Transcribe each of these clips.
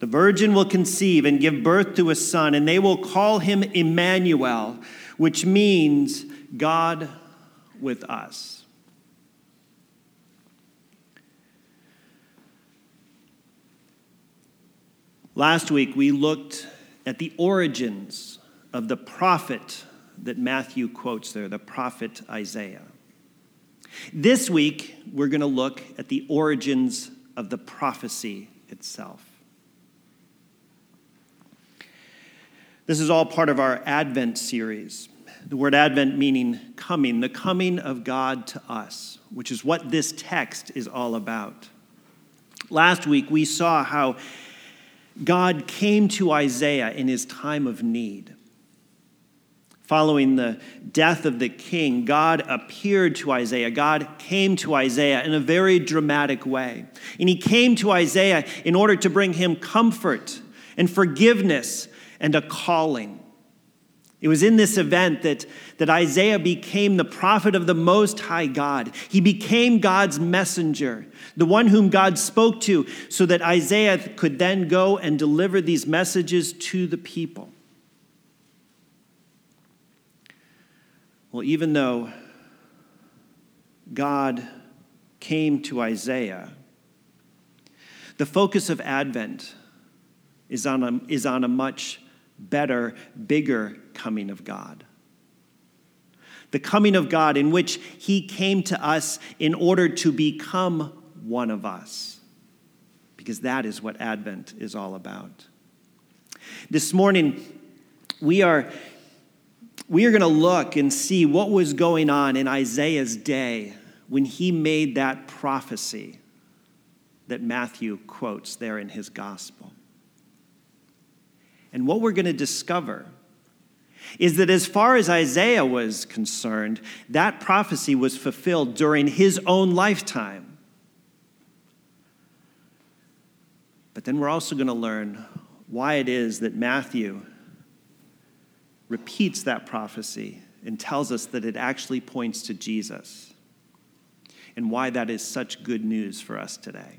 The virgin will conceive and give birth to a son, and they will call him Emmanuel, which means God with us. Last week, we looked at the origins of the prophet that Matthew quotes there, the prophet Isaiah. This week, we're going to look at the origins of the prophecy itself. This is all part of our Advent series. The word Advent meaning coming, the coming of God to us, which is what this text is all about. Last week, we saw how God came to Isaiah in his time of need. Following the death of the king, God appeared to Isaiah. God came to Isaiah in a very dramatic way. And he came to Isaiah in order to bring him comfort and forgiveness and a calling. It was in this event that, that Isaiah became the prophet of the Most High God. He became God's messenger, the one whom God spoke to, so that Isaiah could then go and deliver these messages to the people. Well, even though God came to Isaiah, the focus of Advent is on a, is on a much better, bigger coming of God. The coming of God in which He came to us in order to become one of us, because that is what Advent is all about. This morning, we are, we are going to look and see what was going on in Isaiah's day when he made that prophecy that Matthew quotes there in his gospel. And what we're going to discover is that as far as Isaiah was concerned, that prophecy was fulfilled during his own lifetime. But then we're also going to learn why it is that Matthew repeats that prophecy and tells us that it actually points to Jesus and why that is such good news for us today.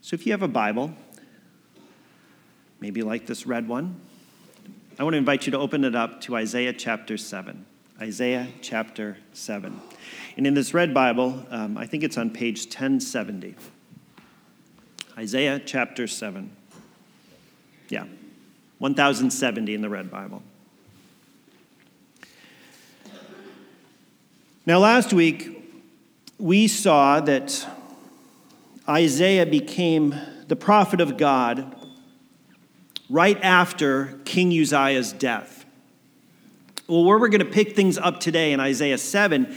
So if you have a Bible, maybe like this red one, I want to invite you to open it up to Isaiah chapter 7. Isaiah chapter 7. And in this red Bible, um, I think it's on page 1070. Isaiah chapter 7. Yeah, 1070 in the red Bible. Now, last week, we saw that Isaiah became the prophet of God right after King Uzziah's death. Well, where we're going to pick things up today in Isaiah 7,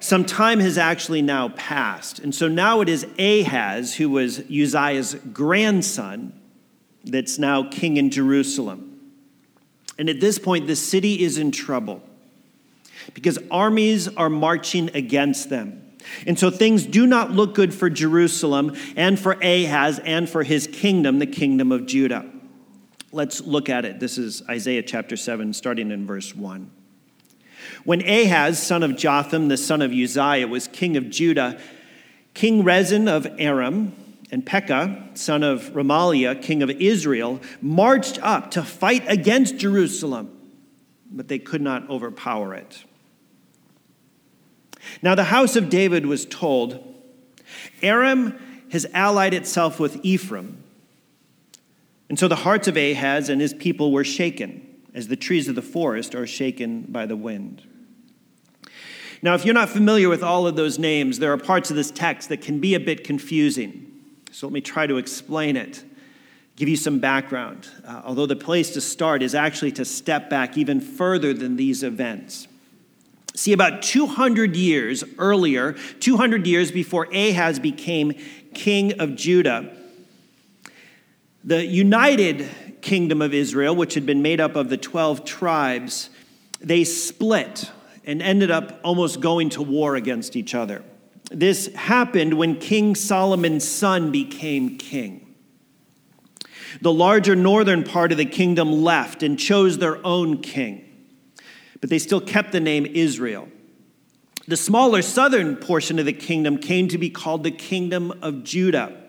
some time has actually now passed. And so now it is Ahaz, who was Uzziah's grandson, that's now king in Jerusalem. And at this point, the city is in trouble because armies are marching against them. And so things do not look good for Jerusalem and for Ahaz and for his kingdom, the kingdom of Judah. Let's look at it. This is Isaiah chapter 7, starting in verse 1. When Ahaz, son of Jotham, the son of Uzziah, was king of Judah, King Rezin of Aram and Pekah, son of Remaliah, king of Israel, marched up to fight against Jerusalem, but they could not overpower it. Now, the house of David was told Aram has allied itself with Ephraim and so the hearts of Ahaz and his people were shaken, as the trees of the forest are shaken by the wind. Now, if you're not familiar with all of those names, there are parts of this text that can be a bit confusing. So let me try to explain it, give you some background. Uh, although the place to start is actually to step back even further than these events. See, about 200 years earlier, 200 years before Ahaz became king of Judah, the united kingdom of Israel, which had been made up of the 12 tribes, they split and ended up almost going to war against each other. This happened when King Solomon's son became king. The larger northern part of the kingdom left and chose their own king, but they still kept the name Israel. The smaller southern portion of the kingdom came to be called the Kingdom of Judah.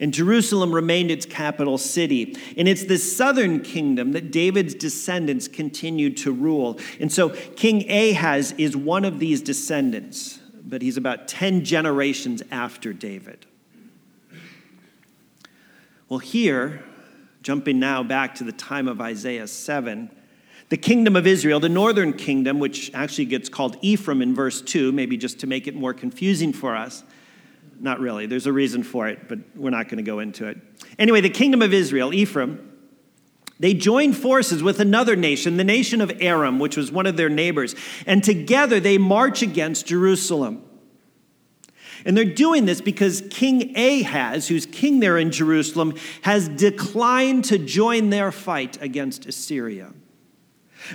And Jerusalem remained its capital city. And it's the southern kingdom that David's descendants continued to rule. And so King Ahaz is one of these descendants, but he's about 10 generations after David. Well, here, jumping now back to the time of Isaiah 7, the kingdom of Israel, the northern kingdom, which actually gets called Ephraim in verse 2, maybe just to make it more confusing for us, not really. There's a reason for it, but we're not going to go into it. Anyway, the kingdom of Israel, Ephraim, they joined forces with another nation, the nation of Aram, which was one of their neighbors, and together they march against Jerusalem. And they're doing this because King Ahaz, who's king there in Jerusalem, has declined to join their fight against Assyria.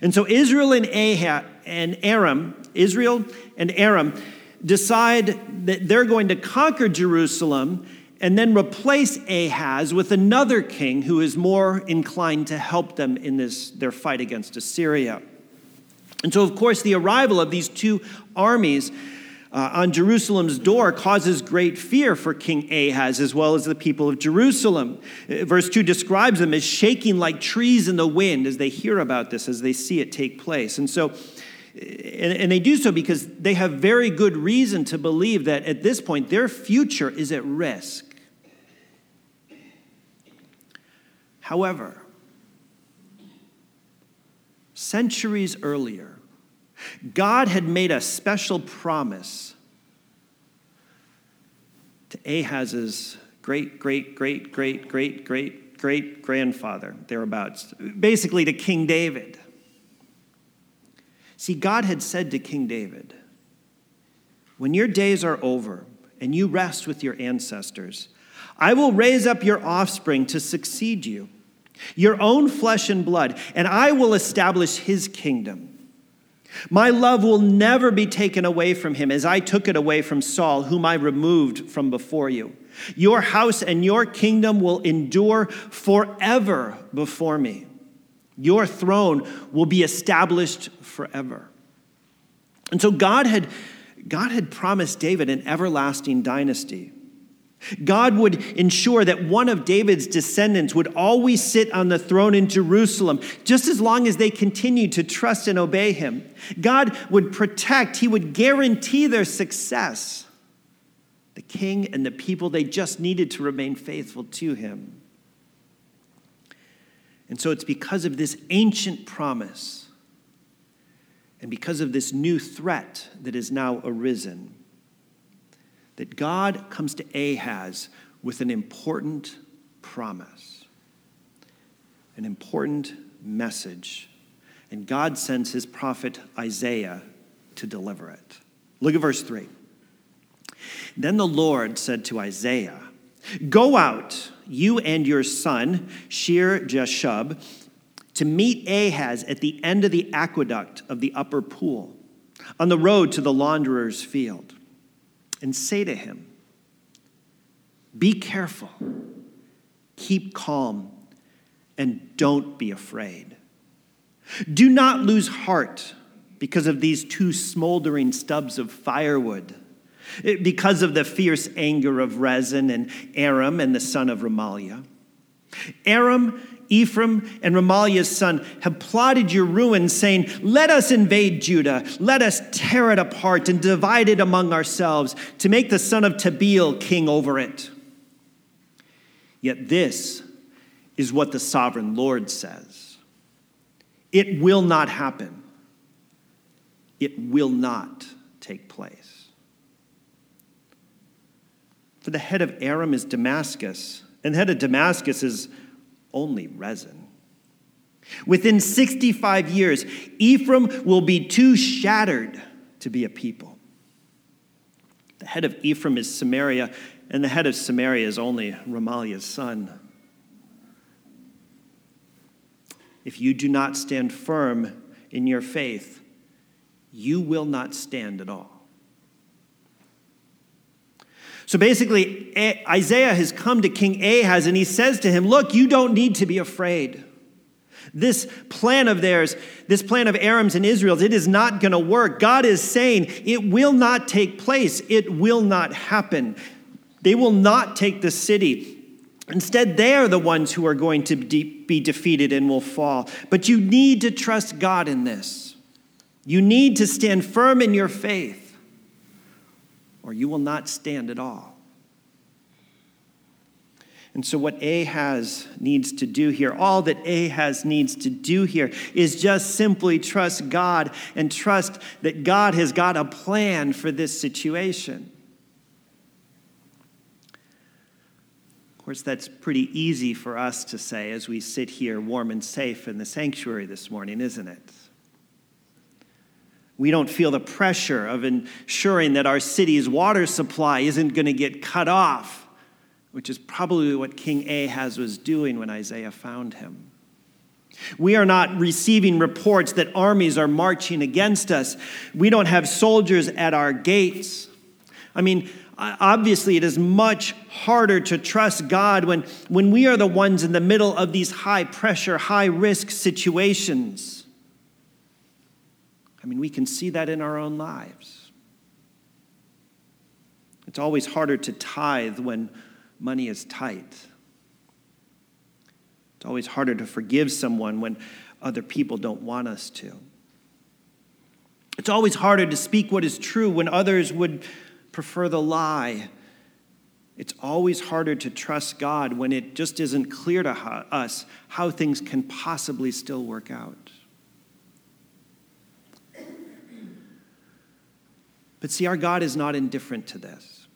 And so Israel and Ahaz and Aram, Israel and Aram, decide that they're going to conquer Jerusalem and then replace Ahaz with another king who is more inclined to help them in this, their fight against Assyria. And so, of course, the arrival of these two armies uh, on Jerusalem's door causes great fear for King Ahaz as well as the people of Jerusalem. Uh, verse 2 describes them as shaking like trees in the wind as they hear about this, as they see it take place. And so, and, and they do so because they have very good reason to believe that at this point their future is at risk. However, centuries earlier, God had made a special promise to Ahaz's great, great, great, great, great, great, great grandfather, thereabouts, basically to King David. See, God had said to King David, When your days are over and you rest with your ancestors, I will raise up your offspring to succeed you, your own flesh and blood, and I will establish his kingdom. My love will never be taken away from him as I took it away from Saul, whom I removed from before you. Your house and your kingdom will endure forever before me. Your throne will be established forever. And so God had, God had promised David an everlasting dynasty. God would ensure that one of David's descendants would always sit on the throne in Jerusalem, just as long as they continued to trust and obey him. God would protect, he would guarantee their success. The king and the people, they just needed to remain faithful to him. And so it's because of this ancient promise and because of this new threat that has now arisen that God comes to Ahaz with an important promise, an important message. And God sends his prophet Isaiah to deliver it. Look at verse 3. Then the Lord said to Isaiah, Go out you and your son, Shear Jashub, to meet Ahaz at the end of the aqueduct of the upper pool, on the road to the launderer's field, and say to him, Be careful, keep calm, and don't be afraid. Do not lose heart because of these two smoldering stubs of firewood because of the fierce anger of Rezin and Aram and the son of Remaliah. Aram, Ephraim, and Remaliah's son have plotted your ruin, saying, Let us invade Judah, let us tear it apart and divide it among ourselves, to make the son of Tabeel king over it. Yet this is what the sovereign Lord says It will not happen. It will not take place. For the head of Aram is Damascus, and the head of Damascus is only Rezin. Within 65 years, Ephraim will be too shattered to be a people. The head of Ephraim is Samaria, and the head of Samaria is only Remaliah's son. If you do not stand firm in your faith, you will not stand at all. So basically, Isaiah has come to King Ahaz and he says to him, Look, you don't need to be afraid. This plan of theirs, this plan of Aram's and Israel's, it is not going to work. God is saying it will not take place, it will not happen. They will not take the city. Instead, they are the ones who are going to be defeated and will fall. But you need to trust God in this. You need to stand firm in your faith, or you will not stand at all. And so, what Ahaz needs to do here, all that Ahaz needs to do here, is just simply trust God and trust that God has got a plan for this situation. Of course, that's pretty easy for us to say as we sit here warm and safe in the sanctuary this morning, isn't it? We don't feel the pressure of ensuring that our city's water supply isn't going to get cut off which is probably what King Ahaz was doing when Isaiah found him. We are not receiving reports that armies are marching against us. We don't have soldiers at our gates. I mean, obviously, it is much harder to trust God when, when we are the ones in the middle of these high pressure, high risk situations. I mean, we can see that in our own lives. It's always harder to tithe when money is tight. It's always harder to forgive someone when other people don't want us to. It's always harder to speak what is true when others would prefer the lie. It's always harder to trust God when it just isn't clear to us how things can possibly still work out. But see, our God is not indifferent to this.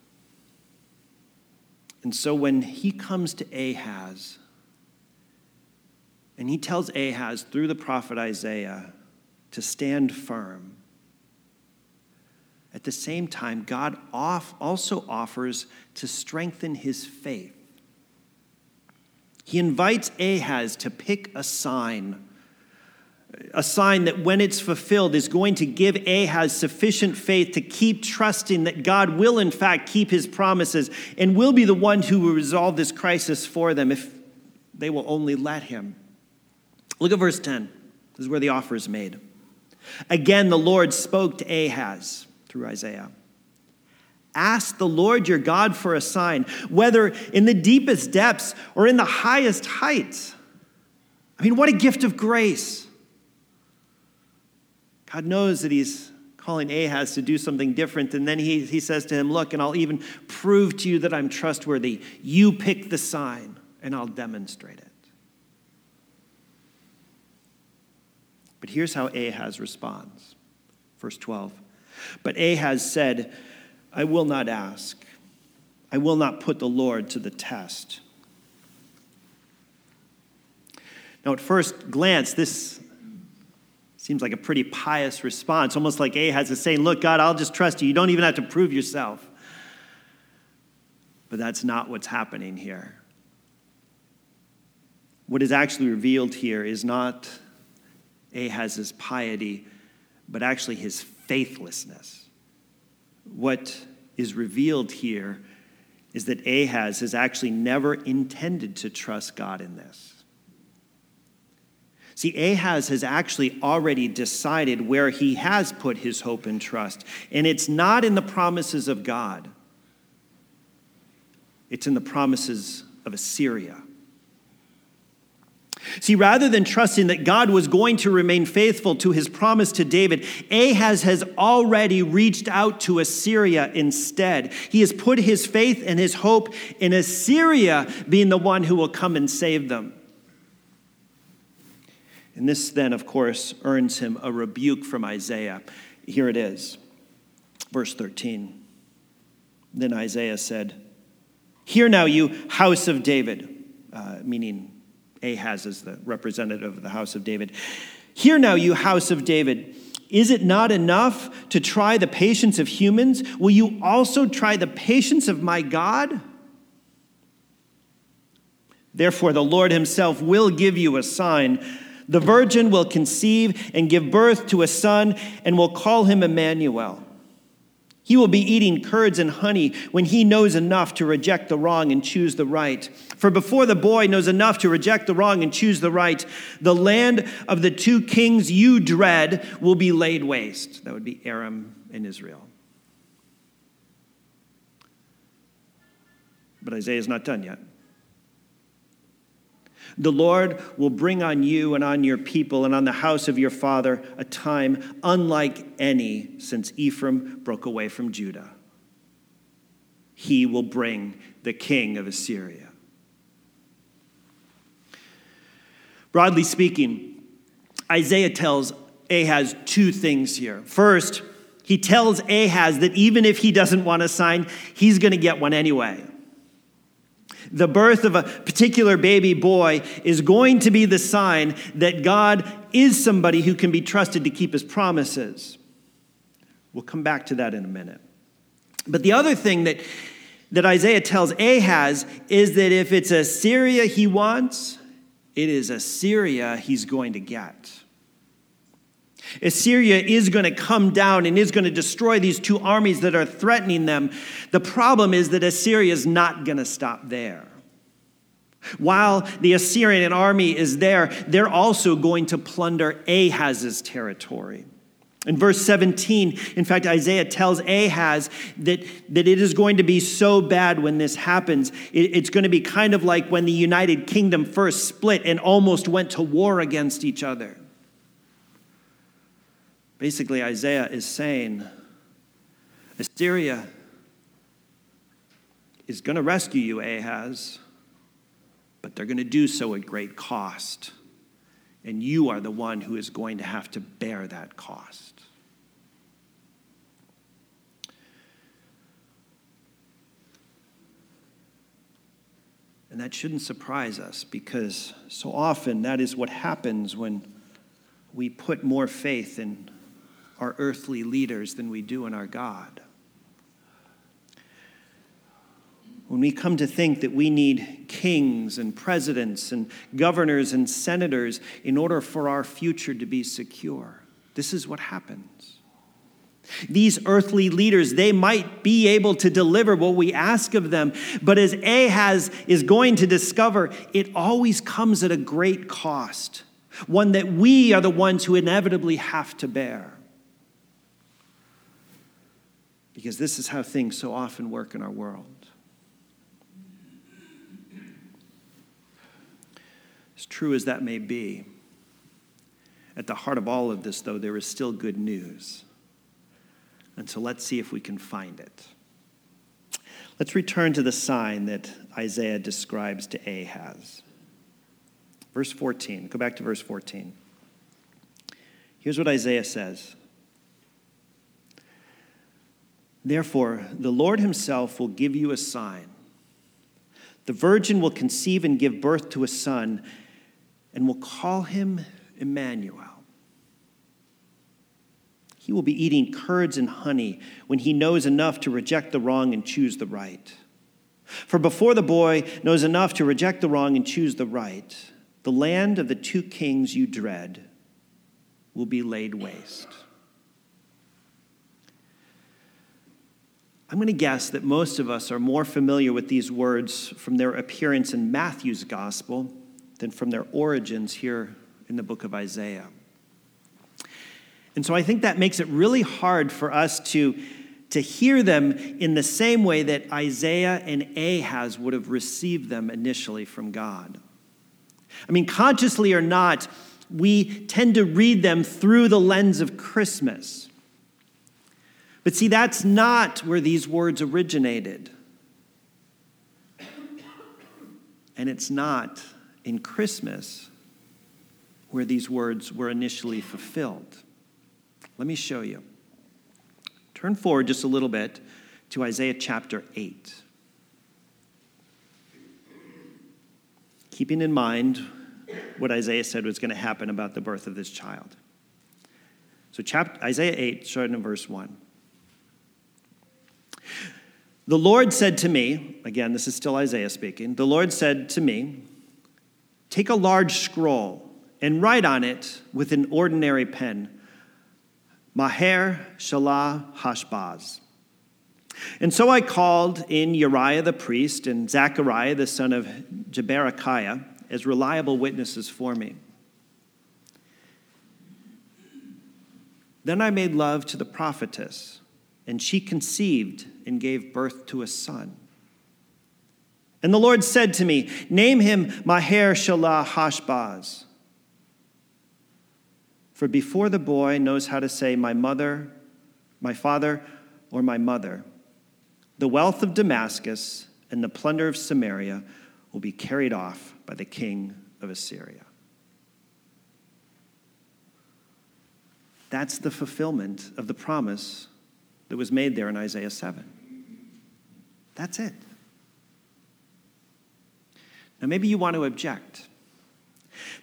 And so when he comes to Ahaz, and he tells Ahaz through the prophet Isaiah to stand firm, at the same time, God off also offers to strengthen his faith. He invites Ahaz to pick a sign a sign that when it's fulfilled is going to give Ahaz sufficient faith to keep trusting that God will, in fact, keep his promises and will be the one who will resolve this crisis for them if they will only let him. Look at verse 10. This is where the offer is made. Again, the Lord spoke to Ahaz through Isaiah. Ask the Lord your God for a sign, whether in the deepest depths or in the highest heights. I mean, what a gift of grace. God knows that he's calling Ahaz to do something different. And then he, he says to him, Look, and I'll even prove to you that I'm trustworthy. You pick the sign, and I'll demonstrate it. But here's how Ahaz responds. Verse 12. But Ahaz said, I will not ask. I will not put the Lord to the test. Now, at first glance, this Seems like a pretty pious response, almost like Ahaz is saying, Look, God, I'll just trust you. You don't even have to prove yourself. But that's not what's happening here. What is actually revealed here is not Ahaz's piety, but actually his faithlessness. What is revealed here is that Ahaz has actually never intended to trust God in this. See, Ahaz has actually already decided where he has put his hope and trust, and it's not in the promises of God, it's in the promises of Assyria. See, rather than trusting that God was going to remain faithful to his promise to David, Ahaz has already reached out to Assyria instead. He has put his faith and his hope in Assyria being the one who will come and save them. And this then, of course, earns him a rebuke from Isaiah. Here it is, verse 13. Then Isaiah said, Hear now, you house of David, uh, meaning Ahaz is the representative of the house of David. Hear now, you house of David. Is it not enough to try the patience of humans? Will you also try the patience of my God? Therefore, the Lord himself will give you a sign. The virgin will conceive and give birth to a son and will call him Emmanuel. He will be eating curds and honey when he knows enough to reject the wrong and choose the right. For before the boy knows enough to reject the wrong and choose the right, the land of the two kings you dread will be laid waste. That would be Aram and Israel. But Isaiah is not done yet. The Lord will bring on you and on your people and on the house of your father a time unlike any since Ephraim broke away from Judah. He will bring the king of Assyria. Broadly speaking, Isaiah tells Ahaz two things here. First, he tells Ahaz that even if he doesn't want a sign, he's going to get one anyway. The birth of a particular baby boy is going to be the sign that God is somebody who can be trusted to keep his promises. We'll come back to that in a minute. But the other thing that, that Isaiah tells Ahaz is that if it's Assyria he wants, it is Assyria he's going to get. Assyria is going to come down and is going to destroy these two armies that are threatening them. The problem is that Assyria is not going to stop there. While the Assyrian army is there, they're also going to plunder Ahaz's territory. In verse 17, in fact, Isaiah tells Ahaz that, that it is going to be so bad when this happens. It, it's going to be kind of like when the United Kingdom first split and almost went to war against each other. Basically, Isaiah is saying Assyria is going to rescue you, Ahaz, but they're going to do so at great cost. And you are the one who is going to have to bear that cost. And that shouldn't surprise us because so often that is what happens when we put more faith in our earthly leaders than we do in our God. When we come to think that we need kings and presidents and governors and senators in order for our future to be secure, this is what happens. These earthly leaders, they might be able to deliver what we ask of them, but as Ahaz is going to discover, it always comes at a great cost, one that we are the ones who inevitably have to bear. Because this is how things so often work in our world. As true as that may be, at the heart of all of this, though, there is still good news. And so let's see if we can find it. Let's return to the sign that Isaiah describes to Ahaz. Verse 14. Go back to verse 14. Here's what Isaiah says Therefore, the Lord himself will give you a sign. The virgin will conceive and give birth to a son, and will call him Emmanuel. He will be eating curds and honey when he knows enough to reject the wrong and choose the right. For before the boy knows enough to reject the wrong and choose the right, the land of the two kings you dread will be laid waste. I'm going to guess that most of us are more familiar with these words from their appearance in Matthew's gospel than from their origins here in the book of Isaiah. And so I think that makes it really hard for us to, to hear them in the same way that Isaiah and Ahaz would have received them initially from God. I mean, consciously or not, we tend to read them through the lens of Christmas. But see, that's not where these words originated. And it's not in Christmas where these words were initially fulfilled. Let me show you. Turn forward just a little bit to Isaiah chapter 8. Keeping in mind what Isaiah said was going to happen about the birth of this child. So, chapter, Isaiah 8, starting in verse 1. The Lord said to me, again, this is still Isaiah speaking. The Lord said to me, Take a large scroll and write on it with an ordinary pen, Maher Shalal Hashbaz. And so I called in Uriah the priest and Zechariah the son of Jeberechiah as reliable witnesses for me. Then I made love to the prophetess, and she conceived and gave birth to a son. And the Lord said to me, Name him Maher Shalal Hashbaz for before the boy knows how to say, My mother, my father, or my mother, the wealth of Damascus and the plunder of Samaria will be carried off by the king of Assyria. That's the fulfillment of the promise that was made there in Isaiah 7. That's it. Now, maybe you want to object.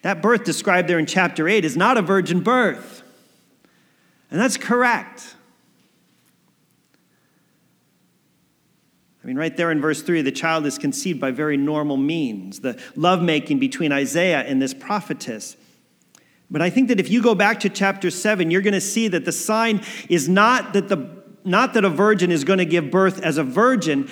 That birth described there in chapter 8 is not a virgin birth. And that's correct. I mean, right there in verse 3, the child is conceived by very normal means, the lovemaking between Isaiah and this prophetess. But I think that if you go back to chapter 7, you're going to see that the sign is not that, the, not that a virgin is going to give birth as a virgin,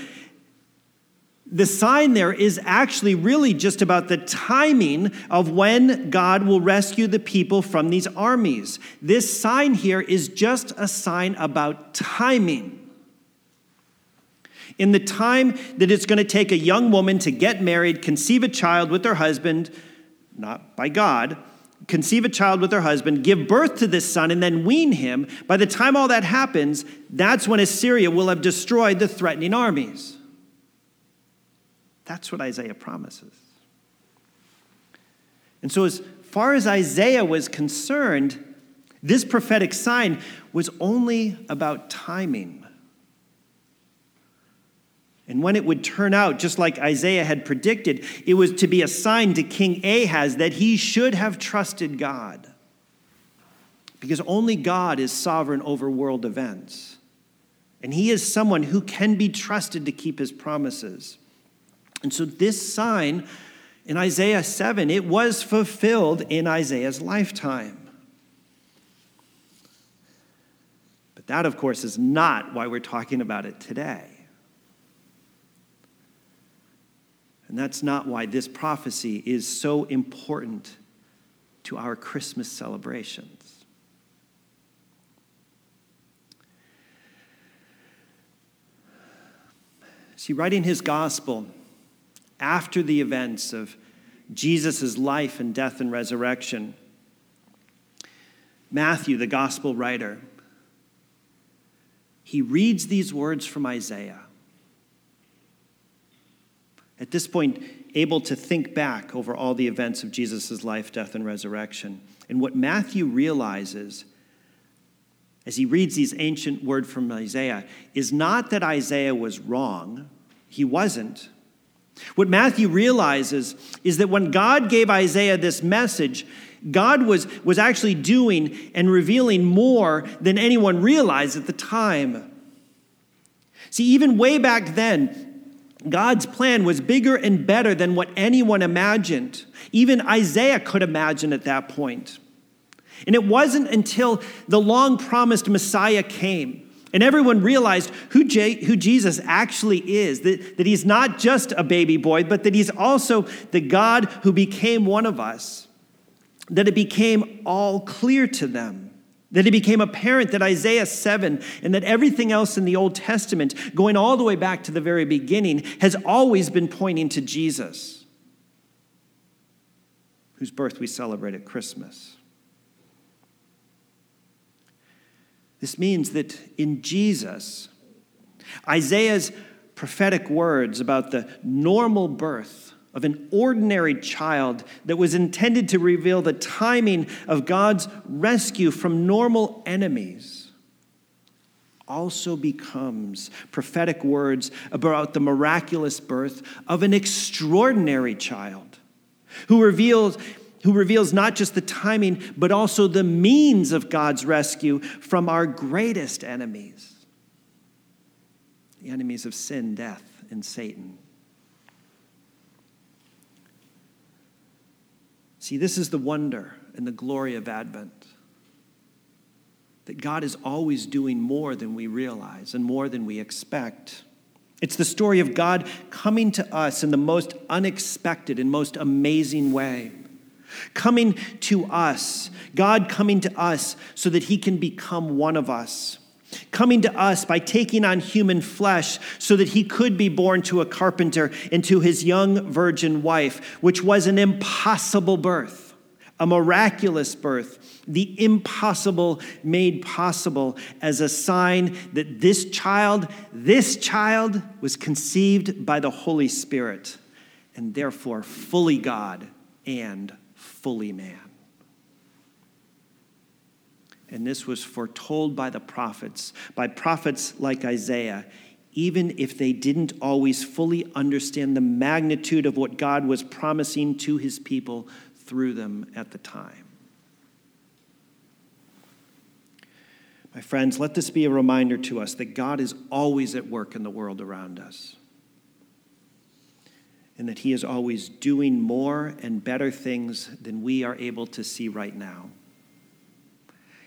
the sign there is actually really just about the timing of when God will rescue the people from these armies. This sign here is just a sign about timing. In the time that it's going to take a young woman to get married, conceive a child with her husband, not by God, conceive a child with her husband, give birth to this son, and then wean him, by the time all that happens, that's when Assyria will have destroyed the threatening armies. That's what Isaiah promises. And so, as far as Isaiah was concerned, this prophetic sign was only about timing. And when it would turn out, just like Isaiah had predicted, it was to be a sign to King Ahaz that he should have trusted God. Because only God is sovereign over world events. And he is someone who can be trusted to keep his promises. And so this sign in Isaiah 7, it was fulfilled in Isaiah's lifetime. But that, of course, is not why we're talking about it today. And that's not why this prophecy is so important to our Christmas celebrations. See, writing his gospel, after the events of Jesus' life and death and resurrection, Matthew, the gospel writer, he reads these words from Isaiah. At this point, able to think back over all the events of Jesus' life, death, and resurrection. And what Matthew realizes as he reads these ancient words from Isaiah is not that Isaiah was wrong, he wasn't. What Matthew realizes is that when God gave Isaiah this message, God was, was actually doing and revealing more than anyone realized at the time. See, even way back then, God's plan was bigger and better than what anyone imagined. Even Isaiah could imagine at that point. And it wasn't until the long promised Messiah came and everyone realized who, J- who Jesus actually is that, that he's not just a baby boy, but that he's also the God who became one of us. That it became all clear to them. That it became apparent that Isaiah 7 and that everything else in the Old Testament, going all the way back to the very beginning, has always been pointing to Jesus, whose birth we celebrate at Christmas. This means that in Jesus, Isaiah's prophetic words about the normal birth of an ordinary child that was intended to reveal the timing of God's rescue from normal enemies also becomes prophetic words about the miraculous birth of an extraordinary child who reveals who reveals not just the timing but also the means of God's rescue from our greatest enemies the enemies of sin, death, and Satan. See, this is the wonder and the glory of Advent. That God is always doing more than we realize and more than we expect. It's the story of God coming to us in the most unexpected and most amazing way. Coming to us, God coming to us so that He can become one of us coming to us by taking on human flesh so that he could be born to a carpenter and to his young virgin wife, which was an impossible birth, a miraculous birth, the impossible made possible as a sign that this child, this child was conceived by the Holy Spirit and therefore fully God and fully man. And this was foretold by the prophets, by prophets like Isaiah, even if they didn't always fully understand the magnitude of what God was promising to his people through them at the time. My friends, let this be a reminder to us that God is always at work in the world around us. And that He is always doing more and better things than we are able to see right now.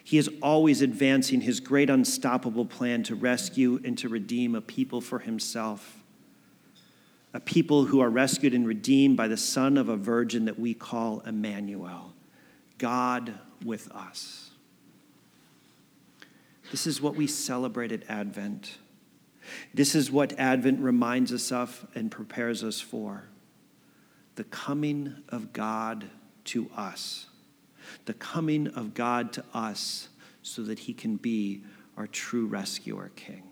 He is always advancing his great unstoppable plan to rescue and to redeem a people for himself. A people who are rescued and redeemed by the Son of a virgin that we call Emmanuel, God with us. This is what we celebrate at Advent. This is what Advent reminds us of and prepares us for the coming of God to us the coming of God to us so that he can be our true rescuer king.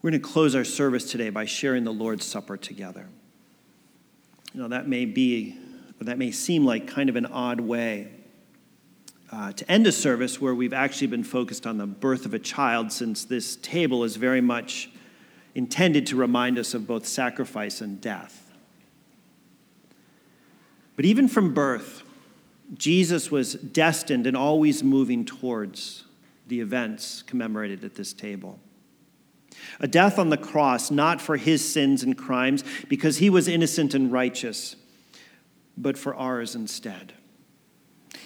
We're going to close our service today by sharing the Lord's Supper together. Know, that may be, or that may seem like kind of an odd way uh, to end a service where we've actually been focused on the birth of a child, since this table is very much intended to remind us of both sacrifice and death. But even from birth, Jesus was destined and always moving towards the events commemorated at this table. A death on the cross, not for his sins and crimes, because he was innocent and righteous, but for ours instead.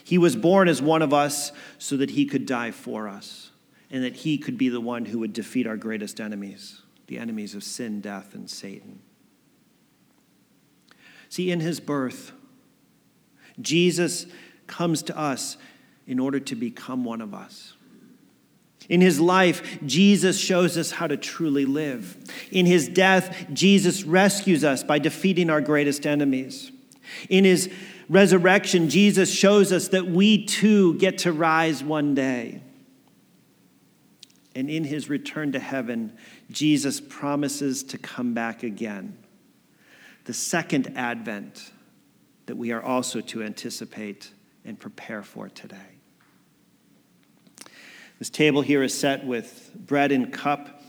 He was born as one of us so that he could die for us, and that he could be the one who would defeat our greatest enemies, the enemies of sin, death, and Satan. See, in his birth, Jesus comes to us in order to become one of us. In his life, Jesus shows us how to truly live. In his death, Jesus rescues us by defeating our greatest enemies. In his resurrection, Jesus shows us that we too get to rise one day. And in his return to heaven, Jesus promises to come back again. The second advent that we are also to anticipate and prepare for today. This table here is set with bread and cup.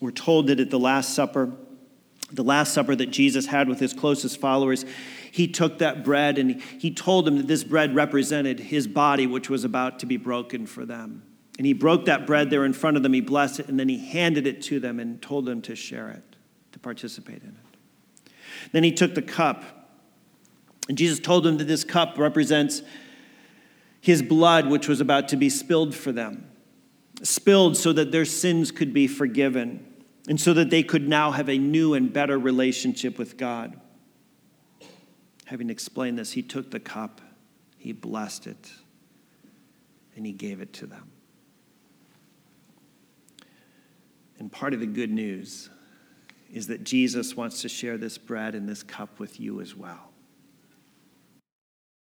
We're told that at the Last Supper, the Last Supper that Jesus had with his closest followers, he took that bread and he told them that this bread represented his body, which was about to be broken for them. And he broke that bread there in front of them, he blessed it, and then he handed it to them and told them to share it, to participate in it. Then he took the cup and Jesus told them that this cup represents his blood, which was about to be spilled for them, spilled so that their sins could be forgiven, and so that they could now have a new and better relationship with God. Having explained this, he took the cup, he blessed it, and he gave it to them. And part of the good news is that Jesus wants to share this bread and this cup with you as well.